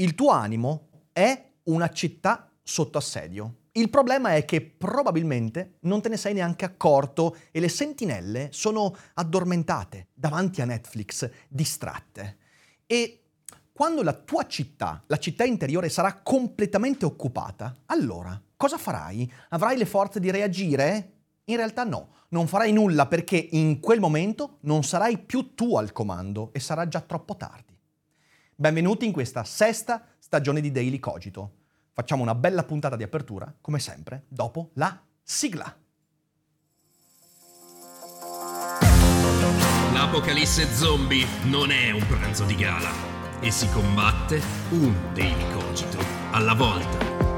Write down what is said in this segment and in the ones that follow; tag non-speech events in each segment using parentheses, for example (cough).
Il tuo animo è una città sotto assedio. Il problema è che probabilmente non te ne sei neanche accorto e le sentinelle sono addormentate davanti a Netflix, distratte. E quando la tua città, la città interiore, sarà completamente occupata, allora cosa farai? Avrai le forze di reagire? In realtà no, non farai nulla perché in quel momento non sarai più tu al comando e sarà già troppo tardi. Benvenuti in questa sesta stagione di Daily Cogito. Facciamo una bella puntata di apertura, come sempre, dopo la sigla. L'apocalisse zombie non è un pranzo di gala e si combatte un Daily Cogito alla volta.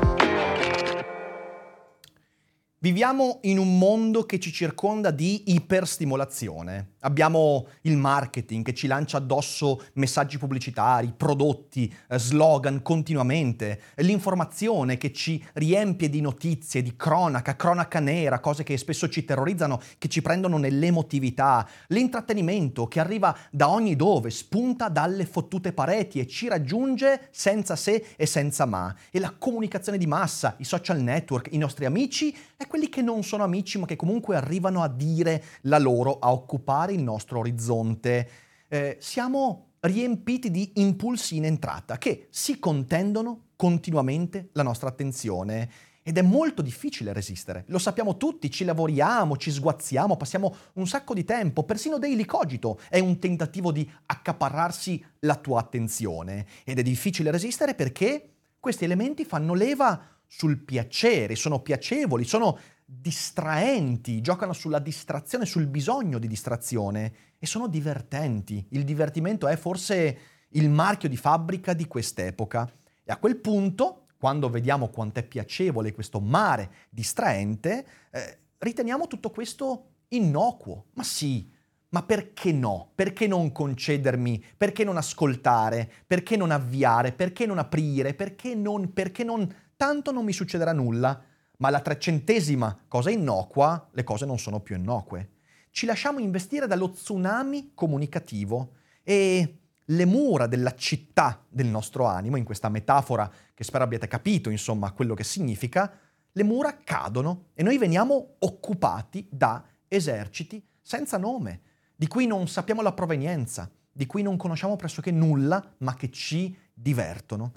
Viviamo in un mondo che ci circonda di iperstimolazione. Abbiamo il marketing che ci lancia addosso messaggi pubblicitari, prodotti, eh, slogan continuamente, l'informazione che ci riempie di notizie, di cronaca, cronaca nera, cose che spesso ci terrorizzano, che ci prendono nell'emotività, l'intrattenimento che arriva da ogni dove, spunta dalle fottute pareti e ci raggiunge senza se e senza ma. E la comunicazione di massa, i social network, i nostri amici e quelli che non sono amici ma che comunque arrivano a dire la loro, a occupare il nostro orizzonte. Eh, siamo riempiti di impulsi in entrata che si contendono continuamente la nostra attenzione. Ed è molto difficile resistere. Lo sappiamo tutti, ci lavoriamo, ci sguazziamo, passiamo un sacco di tempo, persino Daily Cogito è un tentativo di accaparrarsi la tua attenzione. Ed è difficile resistere perché questi elementi fanno leva sul piacere, sono piacevoli, sono distraenti, giocano sulla distrazione, sul bisogno di distrazione e sono divertenti. Il divertimento è forse il marchio di fabbrica di quest'epoca. E a quel punto, quando vediamo quanto è piacevole questo mare distraente, eh, riteniamo tutto questo innocuo. Ma sì, ma perché no? Perché non concedermi? Perché non ascoltare? Perché non avviare? Perché non aprire? Perché non, perché non tanto non mi succederà nulla, ma alla trecentesima cosa innocua, le cose non sono più innocue. Ci lasciamo investire dallo tsunami comunicativo e le mura della città del nostro animo, in questa metafora che spero abbiate capito, insomma, quello che significa, le mura cadono e noi veniamo occupati da eserciti senza nome, di cui non sappiamo la provenienza, di cui non conosciamo pressoché nulla, ma che ci divertono.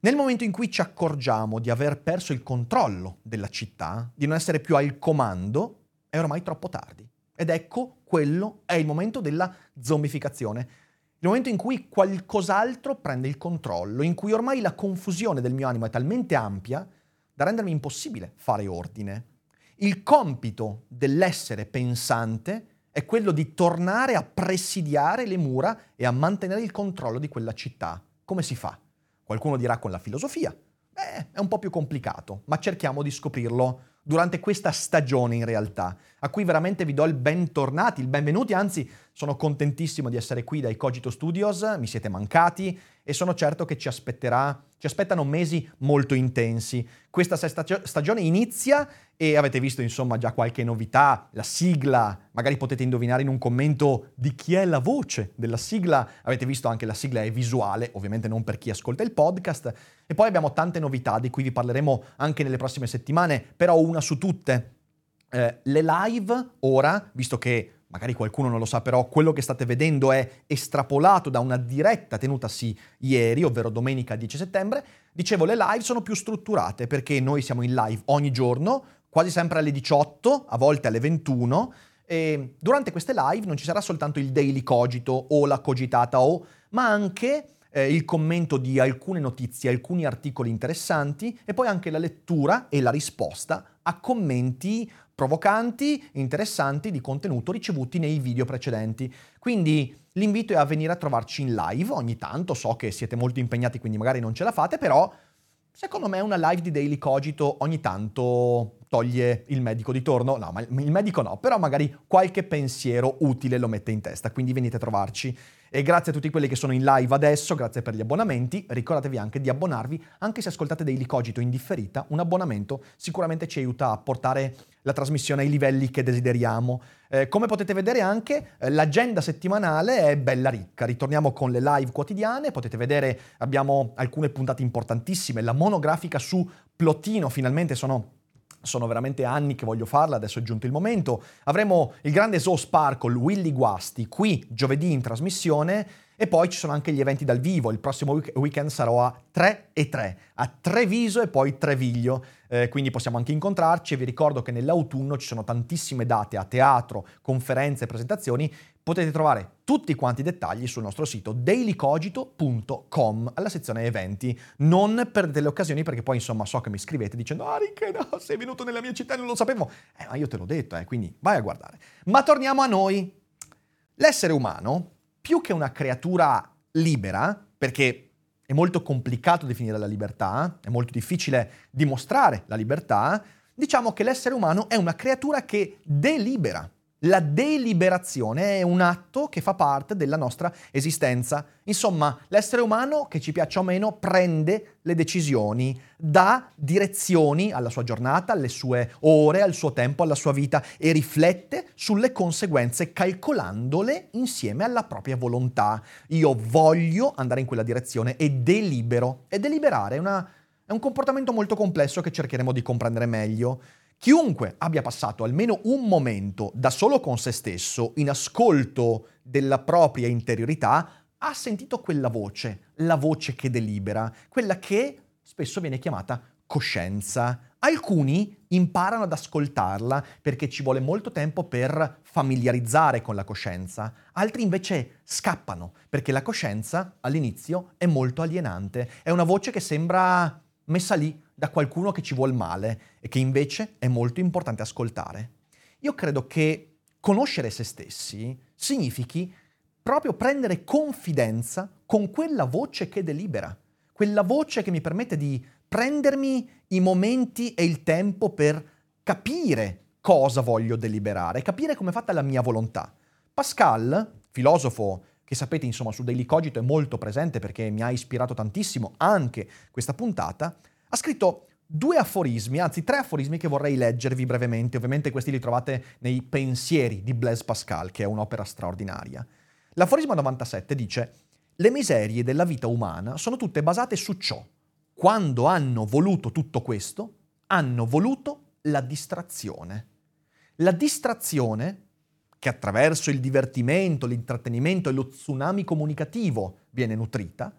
Nel momento in cui ci accorgiamo di aver perso il controllo della città, di non essere più al comando, è ormai troppo tardi. Ed ecco, quello è il momento della zombificazione. Il momento in cui qualcos'altro prende il controllo, in cui ormai la confusione del mio animo è talmente ampia da rendermi impossibile fare ordine. Il compito dell'essere pensante è quello di tornare a presidiare le mura e a mantenere il controllo di quella città. Come si fa? Qualcuno dirà con la filosofia. Beh, è un po' più complicato, ma cerchiamo di scoprirlo durante questa stagione in realtà, a cui veramente vi do il bentornati, il benvenuti, anzi sono contentissimo di essere qui dai Cogito Studios, mi siete mancati e sono certo che ci aspetterà, ci aspettano mesi molto intensi. Questa stagione inizia e avete visto insomma già qualche novità, la sigla, magari potete indovinare in un commento di chi è la voce della sigla, avete visto anche la sigla è visuale, ovviamente non per chi ascolta il podcast, e poi abbiamo tante novità di cui vi parleremo anche nelle prossime settimane, però una su tutte. Eh, le live ora, visto che magari qualcuno non lo sa, però quello che state vedendo è estrapolato da una diretta tenutasi ieri, ovvero domenica 10 settembre. Dicevo, le live sono più strutturate perché noi siamo in live ogni giorno, quasi sempre alle 18, a volte alle 21. E durante queste live non ci sarà soltanto il daily cogito o la cogitata o, ma anche eh, il commento di alcune notizie, alcuni articoli interessanti e poi anche la lettura e la risposta a commenti provocanti, interessanti di contenuto ricevuti nei video precedenti. Quindi l'invito è a venire a trovarci in live ogni tanto, so che siete molto impegnati quindi magari non ce la fate, però secondo me una live di Daily Cogito ogni tanto toglie il medico di torno, no, ma il medico no, però magari qualche pensiero utile lo mette in testa, quindi venite a trovarci. E grazie a tutti quelli che sono in live adesso, grazie per gli abbonamenti, ricordatevi anche di abbonarvi, anche se ascoltate Daily Cogito in differita, un abbonamento sicuramente ci aiuta a portare la trasmissione ai livelli che desideriamo. Eh, come potete vedere anche eh, l'agenda settimanale è bella ricca, ritorniamo con le live quotidiane, potete vedere abbiamo alcune puntate importantissime, la monografica su Plotino, finalmente sono sono veramente anni che voglio farla, adesso è giunto il momento. Avremo il grande Zoo Sparkle Willy Guasti qui giovedì in trasmissione e poi ci sono anche gli eventi dal vivo. Il prossimo weekend sarò a 3 e 3, a Treviso e poi Treviglio. Eh, quindi possiamo anche incontrarci e vi ricordo che nell'autunno ci sono tantissime date a teatro, conferenze presentazioni. Potete trovare tutti quanti i dettagli sul nostro sito dailycogito.com alla sezione eventi. Non perdete le occasioni perché poi insomma so che mi scrivete dicendo ah Rick, no, sei venuto nella mia città e non lo sapevo. Eh, ma io te l'ho detto, eh, quindi vai a guardare. Ma torniamo a noi. L'essere umano più che una creatura libera, perché è molto complicato definire la libertà, è molto difficile dimostrare la libertà, diciamo che l'essere umano è una creatura che delibera. La deliberazione è un atto che fa parte della nostra esistenza. Insomma, l'essere umano, che ci piaccia o meno, prende le decisioni, dà direzioni alla sua giornata, alle sue ore, al suo tempo, alla sua vita e riflette sulle conseguenze calcolandole insieme alla propria volontà. Io voglio andare in quella direzione e delibero. E deliberare è, una, è un comportamento molto complesso che cercheremo di comprendere meglio. Chiunque abbia passato almeno un momento da solo con se stesso, in ascolto della propria interiorità, ha sentito quella voce, la voce che delibera, quella che spesso viene chiamata coscienza. Alcuni imparano ad ascoltarla perché ci vuole molto tempo per familiarizzare con la coscienza, altri invece scappano perché la coscienza all'inizio è molto alienante, è una voce che sembra messa lì da qualcuno che ci vuole male e che invece è molto importante ascoltare. Io credo che conoscere se stessi significhi proprio prendere confidenza con quella voce che delibera, quella voce che mi permette di prendermi i momenti e il tempo per capire cosa voglio deliberare, capire come è fatta la mia volontà. Pascal, filosofo che sapete insomma su Daily Cogito è molto presente perché mi ha ispirato tantissimo anche questa puntata, ha scritto due aforismi, anzi tre aforismi che vorrei leggervi brevemente. Ovviamente questi li trovate nei Pensieri di Blaise Pascal, che è un'opera straordinaria. L'aforisma 97 dice: Le miserie della vita umana sono tutte basate su ciò. Quando hanno voluto tutto questo, hanno voluto la distrazione. La distrazione, che attraverso il divertimento, l'intrattenimento e lo tsunami comunicativo viene nutrita,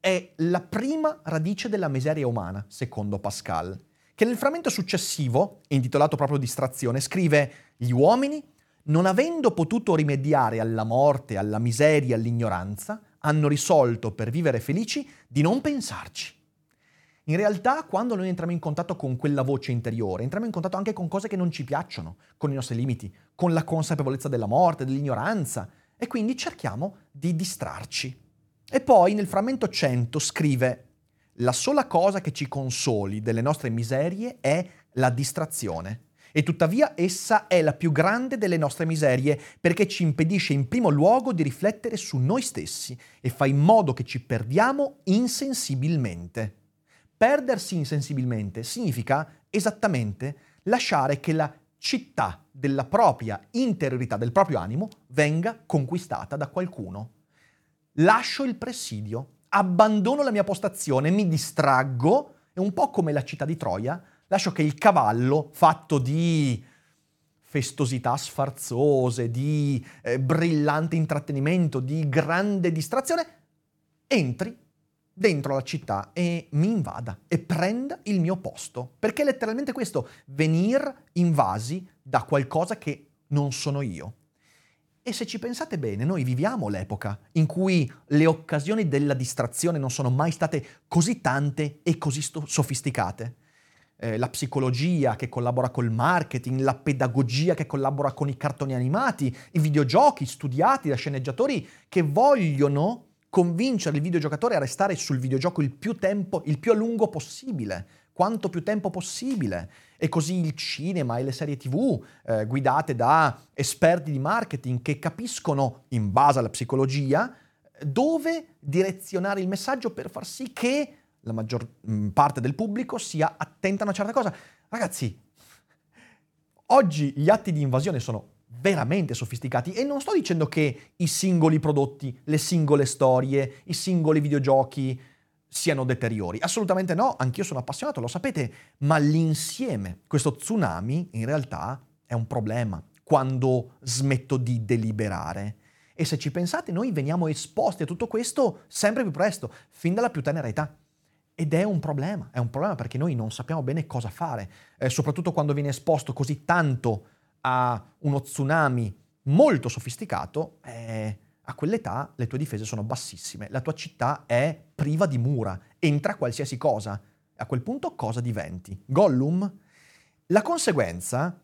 è la prima radice della miseria umana, secondo Pascal, che nel frammento successivo, intitolato proprio Distrazione, scrive gli uomini, non avendo potuto rimediare alla morte, alla miseria, all'ignoranza, hanno risolto per vivere felici di non pensarci. In realtà, quando noi entriamo in contatto con quella voce interiore, entriamo in contatto anche con cose che non ci piacciono, con i nostri limiti, con la consapevolezza della morte, dell'ignoranza, e quindi cerchiamo di distrarci. E poi nel frammento 100 scrive la sola cosa che ci consoli delle nostre miserie è la distrazione. E tuttavia essa è la più grande delle nostre miserie perché ci impedisce in primo luogo di riflettere su noi stessi e fa in modo che ci perdiamo insensibilmente. Perdersi insensibilmente significa esattamente lasciare che la città della propria interiorità, del proprio animo, venga conquistata da qualcuno. Lascio il presidio, abbandono la mia postazione, mi distraggo, è un po' come la città di Troia, lascio che il cavallo, fatto di festosità sfarzose, di eh, brillante intrattenimento, di grande distrazione, entri dentro la città e mi invada e prenda il mio posto. Perché è letteralmente questo, venir invasi da qualcosa che non sono io. E se ci pensate bene, noi viviamo l'epoca in cui le occasioni della distrazione non sono mai state così tante e così sto- sofisticate. eh, la psicologia che collabora col marketing, la pedagogia che collabora con i cartoni animati, i videogiochi studiati da sceneggiatori che vogliono convincere il videogiocatore a restare sul videogioco il più tempo, il più a lungo possibile, quanto più tempo possibile. E così il cinema e le serie tv eh, guidate da esperti di marketing che capiscono, in base alla psicologia, dove direzionare il messaggio per far sì che la maggior mm, parte del pubblico sia attenta a una certa cosa. Ragazzi, oggi gli atti di invasione sono veramente sofisticati e non sto dicendo che i singoli prodotti, le singole storie, i singoli videogiochi siano deteriori. Assolutamente no, anch'io sono appassionato, lo sapete, ma l'insieme, questo tsunami in realtà è un problema quando smetto di deliberare. E se ci pensate, noi veniamo esposti a tutto questo sempre più presto, fin dalla più tenera età. Ed è un problema, è un problema perché noi non sappiamo bene cosa fare, eh, soprattutto quando viene esposto così tanto a uno tsunami molto sofisticato, eh, a quell'età le tue difese sono bassissime, la tua città è priva di mura, entra qualsiasi cosa. A quel punto cosa diventi? Gollum? La conseguenza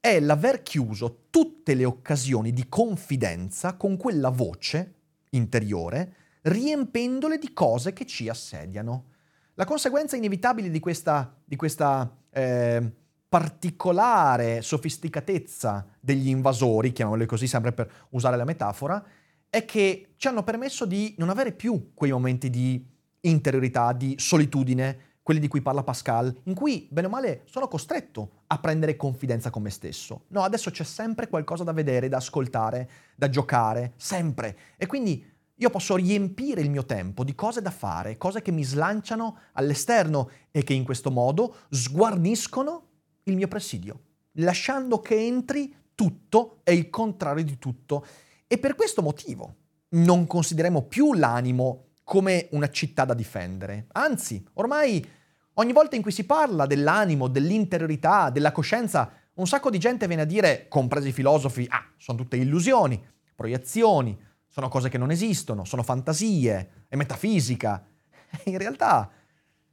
è l'aver chiuso tutte le occasioni di confidenza con quella voce interiore, riempendole di cose che ci assediano. La conseguenza inevitabile di questa, di questa eh, particolare sofisticatezza degli invasori, chiamiamoli così sempre per usare la metafora, è che ci hanno permesso di non avere più quei momenti di interiorità, di solitudine, quelli di cui parla Pascal, in cui, bene o male, sono costretto a prendere confidenza con me stesso. No, adesso c'è sempre qualcosa da vedere, da ascoltare, da giocare, sempre. E quindi io posso riempire il mio tempo di cose da fare, cose che mi slanciano all'esterno e che in questo modo sguarniscono il mio presidio, lasciando che entri tutto e il contrario di tutto. E per questo motivo non consideriamo più l'animo come una città da difendere. Anzi, ormai ogni volta in cui si parla dell'animo, dell'interiorità, della coscienza, un sacco di gente viene a dire, compresi i filosofi, ah, sono tutte illusioni, proiezioni, sono cose che non esistono, sono fantasie, è metafisica. (laughs) in realtà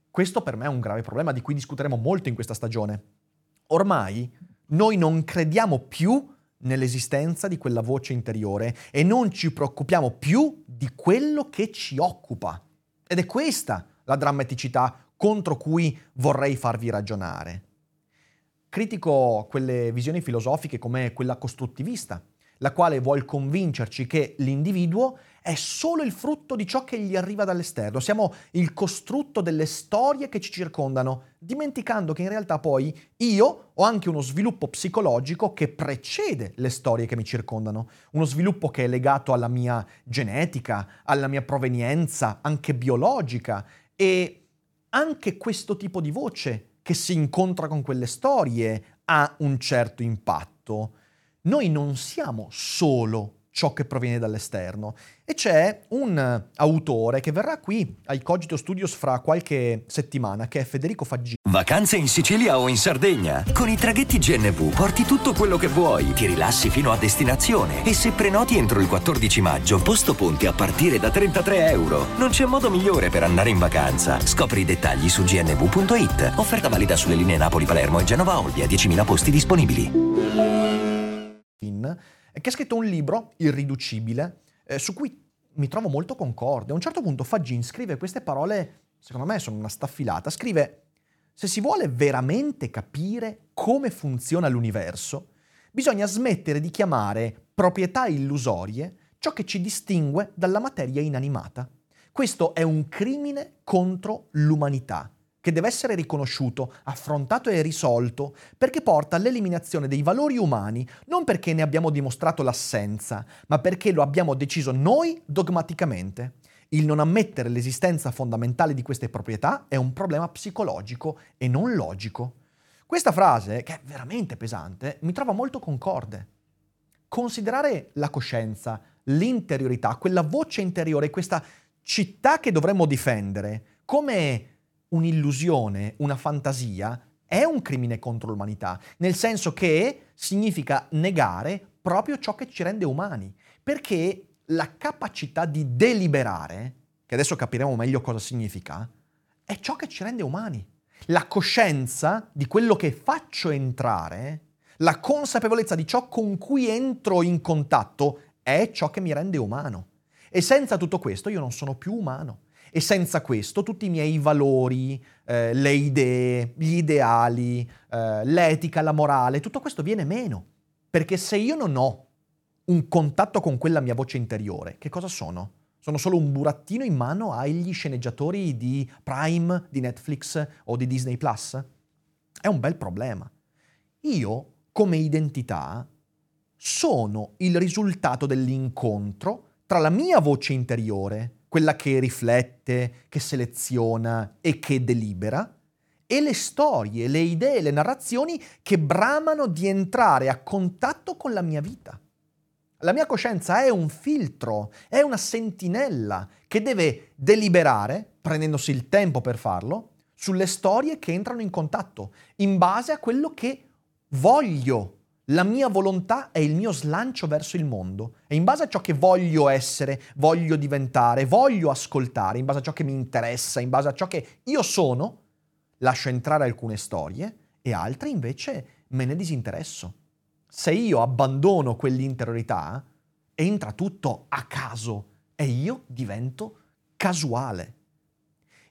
questo per me è un grave problema di cui discuteremo molto in questa stagione ormai noi non crediamo più nell'esistenza di quella voce interiore e non ci preoccupiamo più di quello che ci occupa. Ed è questa la drammaticità contro cui vorrei farvi ragionare. Critico quelle visioni filosofiche come quella costruttivista, la quale vuol convincerci che l'individuo è solo il frutto di ciò che gli arriva dall'esterno, siamo il costrutto delle storie che ci circondano, dimenticando che in realtà poi io ho anche uno sviluppo psicologico che precede le storie che mi circondano, uno sviluppo che è legato alla mia genetica, alla mia provenienza, anche biologica. E anche questo tipo di voce che si incontra con quelle storie ha un certo impatto. Noi non siamo solo ciò che proviene dall'esterno. E c'è un autore che verrà qui ai Cogito Studios fra qualche settimana, che è Federico Faggini. Vacanze in Sicilia o in Sardegna? Con i traghetti GNV porti tutto quello che vuoi, ti rilassi fino a destinazione e se prenoti entro il 14 maggio, posto ponti a partire da 33 euro. Non c'è modo migliore per andare in vacanza. Scopri i dettagli su gnv.it. Offerta valida sulle linee Napoli-Palermo e Genova-Olbia, 10.000 posti disponibili che ha scritto un libro irriducibile eh, su cui mi trovo molto concorde. A un certo punto Fagin scrive queste parole, secondo me sono una staffilata, scrive se si vuole veramente capire come funziona l'universo, bisogna smettere di chiamare proprietà illusorie ciò che ci distingue dalla materia inanimata. Questo è un crimine contro l'umanità che deve essere riconosciuto, affrontato e risolto, perché porta all'eliminazione dei valori umani, non perché ne abbiamo dimostrato l'assenza, ma perché lo abbiamo deciso noi dogmaticamente. Il non ammettere l'esistenza fondamentale di queste proprietà è un problema psicologico e non logico. Questa frase, che è veramente pesante, mi trova molto concorde. Considerare la coscienza, l'interiorità, quella voce interiore, questa città che dovremmo difendere, come un'illusione, una fantasia, è un crimine contro l'umanità, nel senso che significa negare proprio ciò che ci rende umani, perché la capacità di deliberare, che adesso capiremo meglio cosa significa, è ciò che ci rende umani. La coscienza di quello che faccio entrare, la consapevolezza di ciò con cui entro in contatto è ciò che mi rende umano. E senza tutto questo io non sono più umano. E senza questo tutti i miei valori, eh, le idee, gli ideali, eh, l'etica, la morale, tutto questo viene meno. Perché se io non ho un contatto con quella mia voce interiore, che cosa sono? Sono solo un burattino in mano agli sceneggiatori di Prime, di Netflix o di Disney Plus? È un bel problema. Io, come identità, sono il risultato dell'incontro tra la mia voce interiore, quella che riflette, che seleziona e che delibera, e le storie, le idee, le narrazioni che bramano di entrare a contatto con la mia vita. La mia coscienza è un filtro, è una sentinella che deve deliberare, prendendosi il tempo per farlo, sulle storie che entrano in contatto, in base a quello che voglio. La mia volontà è il mio slancio verso il mondo. E in base a ciò che voglio essere, voglio diventare, voglio ascoltare, in base a ciò che mi interessa, in base a ciò che io sono, lascio entrare alcune storie e altre invece me ne disinteresso. Se io abbandono quell'interiorità, entra tutto a caso e io divento casuale.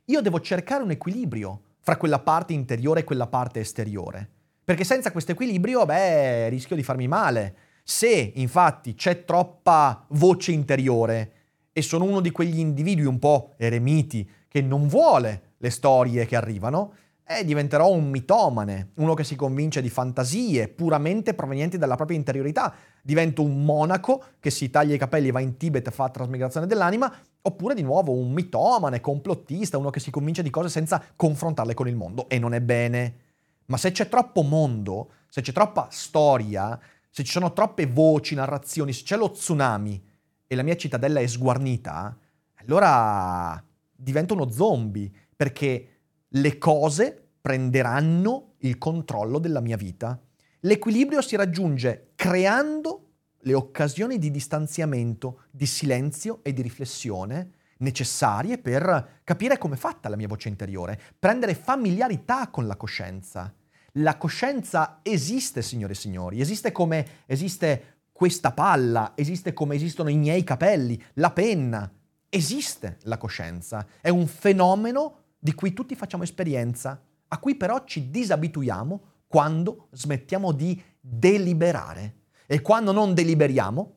Io devo cercare un equilibrio fra quella parte interiore e quella parte esteriore, perché senza questo equilibrio, beh, rischio di farmi male. Se infatti c'è troppa voce interiore e sono uno di quegli individui un po' eremiti che non vuole le storie che arrivano, eh, diventerò un mitomane, uno che si convince di fantasie puramente provenienti dalla propria interiorità. Divento un monaco che si taglia i capelli e va in Tibet e fa trasmigrazione dell'anima, oppure di nuovo un mitomane, complottista, uno che si convince di cose senza confrontarle con il mondo. E non è bene. Ma se c'è troppo mondo, se c'è troppa storia, se ci sono troppe voci, narrazioni, se c'è lo tsunami e la mia cittadella è sguarnita, allora divento uno zombie, perché le cose prenderanno il controllo della mia vita. L'equilibrio si raggiunge creando le occasioni di distanziamento, di silenzio e di riflessione necessarie per capire come è fatta la mia voce interiore, prendere familiarità con la coscienza. La coscienza esiste, signore e signori, esiste come esiste questa palla, esiste come esistono i miei capelli, la penna. Esiste la coscienza, è un fenomeno di cui tutti facciamo esperienza, a cui però ci disabituiamo quando smettiamo di deliberare. E quando non deliberiamo,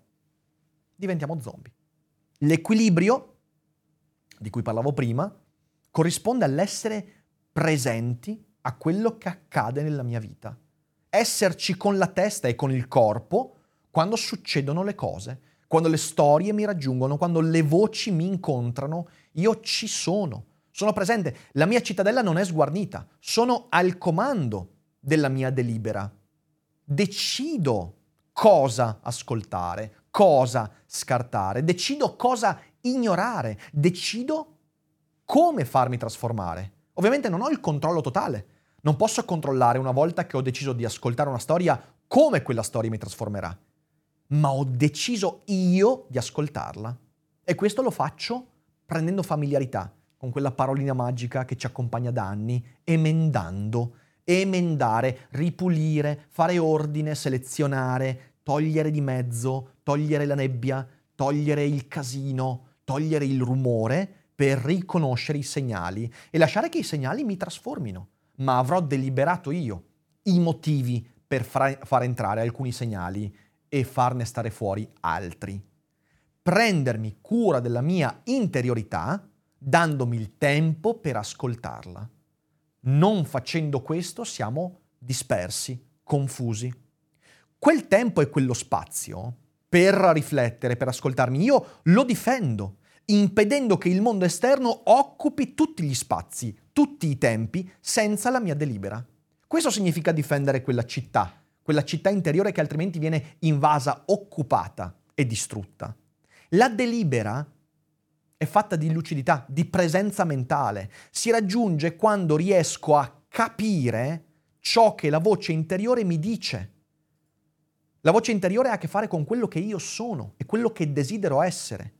diventiamo zombie. L'equilibrio, di cui parlavo prima, corrisponde all'essere presenti a quello che accade nella mia vita. Esserci con la testa e con il corpo quando succedono le cose, quando le storie mi raggiungono, quando le voci mi incontrano, io ci sono sono presente, la mia cittadella non è sguarnita, sono al comando della mia delibera. Decido cosa ascoltare, cosa scartare, decido cosa ignorare, decido come farmi trasformare. Ovviamente non ho il controllo totale, non posso controllare una volta che ho deciso di ascoltare una storia come quella storia mi trasformerà, ma ho deciso io di ascoltarla. E questo lo faccio prendendo familiarità, con quella parolina magica che ci accompagna da anni, emendando, emendare, ripulire, fare ordine, selezionare, togliere di mezzo, togliere la nebbia, togliere il casino, togliere il rumore per riconoscere i segnali e lasciare che i segnali mi trasformino. Ma avrò deliberato io i motivi per far entrare alcuni segnali e farne stare fuori altri. Prendermi cura della mia interiorità dandomi il tempo per ascoltarla. Non facendo questo siamo dispersi, confusi. Quel tempo e quello spazio per riflettere, per ascoltarmi, io lo difendo, impedendo che il mondo esterno occupi tutti gli spazi, tutti i tempi, senza la mia delibera. Questo significa difendere quella città, quella città interiore che altrimenti viene invasa, occupata e distrutta. La delibera è fatta di lucidità, di presenza mentale. Si raggiunge quando riesco a capire ciò che la voce interiore mi dice. La voce interiore ha a che fare con quello che io sono e quello che desidero essere.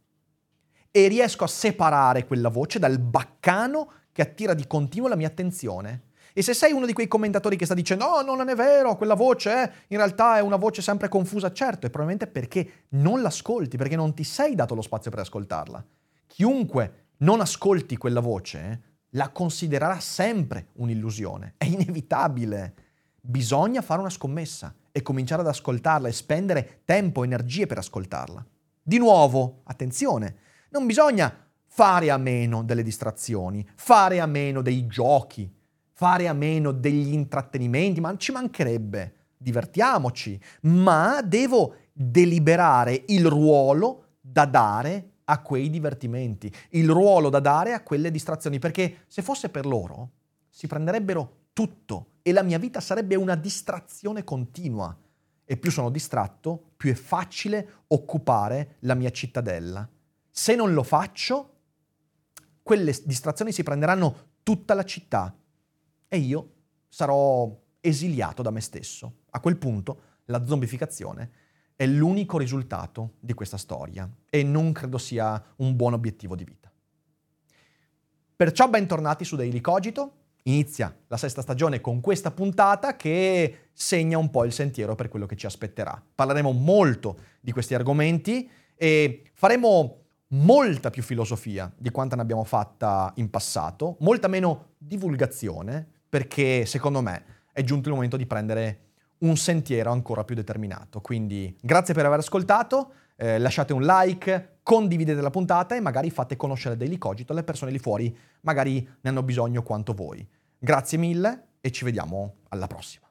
E riesco a separare quella voce dal baccano che attira di continuo la mia attenzione. E se sei uno di quei commentatori che sta dicendo no, no, non è vero, quella voce è, in realtà è una voce sempre confusa, certo, è probabilmente perché non l'ascolti, perché non ti sei dato lo spazio per ascoltarla. Chiunque non ascolti quella voce la considererà sempre un'illusione, è inevitabile. Bisogna fare una scommessa e cominciare ad ascoltarla e spendere tempo, energie per ascoltarla. Di nuovo, attenzione, non bisogna fare a meno delle distrazioni, fare a meno dei giochi, fare a meno degli intrattenimenti, ma ci mancherebbe, divertiamoci, ma devo deliberare il ruolo da dare a quei divertimenti, il ruolo da dare a quelle distrazioni, perché se fosse per loro si prenderebbero tutto e la mia vita sarebbe una distrazione continua. E più sono distratto, più è facile occupare la mia cittadella. Se non lo faccio, quelle distrazioni si prenderanno tutta la città e io sarò esiliato da me stesso. A quel punto la zombificazione è l'unico risultato di questa storia e non credo sia un buon obiettivo di vita. Perciò bentornati su Daily Cogito. Inizia la sesta stagione con questa puntata che segna un po' il sentiero per quello che ci aspetterà. Parleremo molto di questi argomenti e faremo molta più filosofia di quanta ne abbiamo fatta in passato, molta meno divulgazione, perché secondo me è giunto il momento di prendere un sentiero ancora più determinato. Quindi grazie per aver ascoltato, eh, lasciate un like, condividete la puntata e magari fate conoscere Daily Cogito alle persone lì fuori, magari ne hanno bisogno quanto voi. Grazie mille e ci vediamo alla prossima.